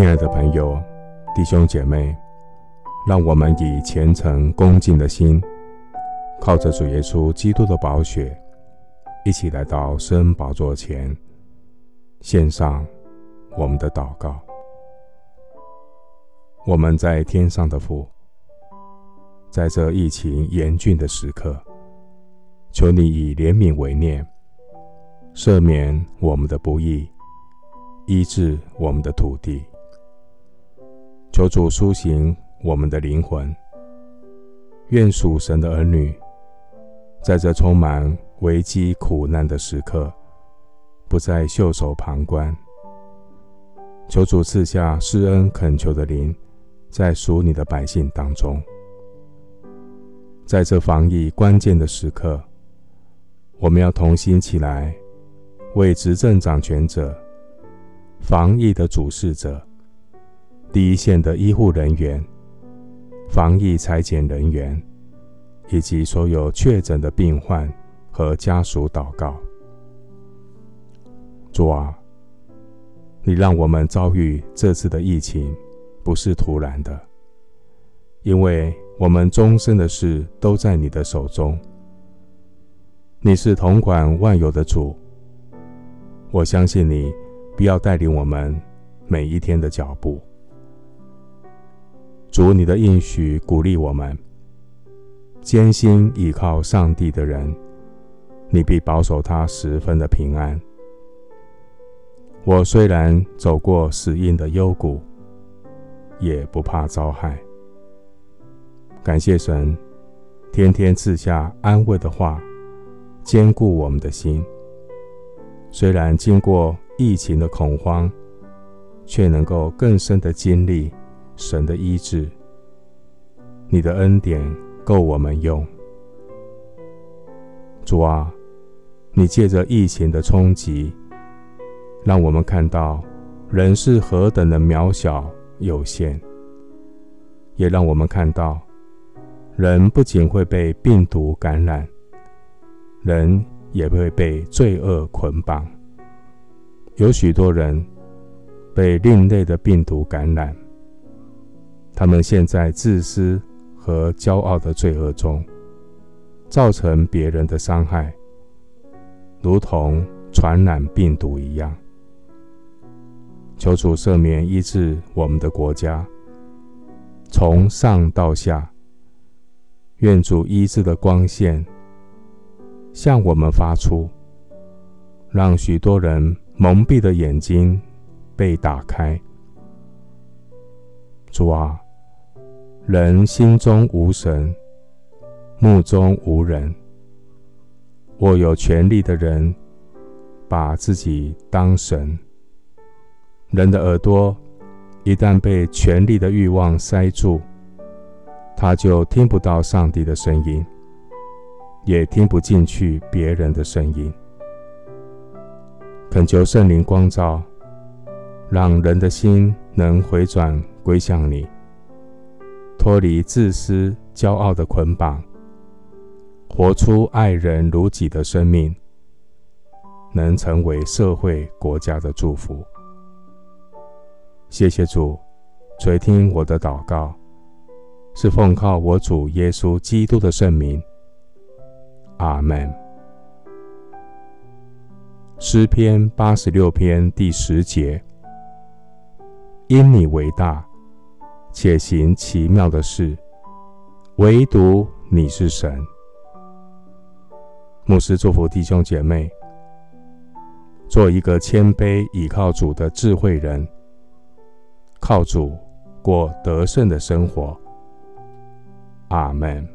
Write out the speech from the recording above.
亲爱的朋友、弟兄姐妹，让我们以虔诚恭敬的心，靠着主耶稣基督的宝血，一起来到施恩宝座前，献上我们的祷告。我们在天上的父，在这疫情严峻的时刻，求你以怜悯为念，赦免我们的不义，医治我们的土地。求主苏醒我们的灵魂，愿属神的儿女，在这充满危机苦难的时刻，不再袖手旁观。求主赐下施恩恳求的灵，在属你的百姓当中，在这防疫关键的时刻，我们要同心起来，为执政掌权者、防疫的主事者。第一线的医护人员、防疫采检人员，以及所有确诊的病患和家属祷告。主啊，你让我们遭遇这次的疫情，不是突然的，因为我们终身的事都在你的手中。你是统管万有的主，我相信你必要带领我们每一天的脚步。主，你的应许鼓励我们，艰辛倚靠上帝的人，你必保守他十分的平安。我虽然走过死荫的幽谷，也不怕遭害。感谢神，天天赐下安慰的话，坚固我们的心。虽然经过疫情的恐慌，却能够更深的经历。神的医治，你的恩典够我们用。主啊，你借着疫情的冲击，让我们看到人是何等的渺小有限，也让我们看到人不仅会被病毒感染，人也会被罪恶捆绑。有许多人被另类的病毒感染。他们陷在自私和骄傲的罪恶中，造成别人的伤害，如同传染病毒一样。求主赦免医治我们的国家，从上到下，愿主医治的光线向我们发出，让许多人蒙蔽的眼睛被打开。主啊。人心中无神，目中无人。握有权力的人把自己当神。人的耳朵一旦被权力的欲望塞住，他就听不到上帝的声音，也听不进去别人的声音。恳求圣灵光照，让人的心能回转归向你。脱离自私、骄傲的捆绑，活出爱人如己的生命，能成为社会国家的祝福。谢谢主垂听我的祷告，是奉靠我主耶稣基督的圣名。阿门。诗篇八十六篇第十节：因你为大。且行奇妙的事，唯独你是神。牧师祝福弟兄姐妹，做一个谦卑倚靠主的智慧人，靠主过得胜的生活。阿门。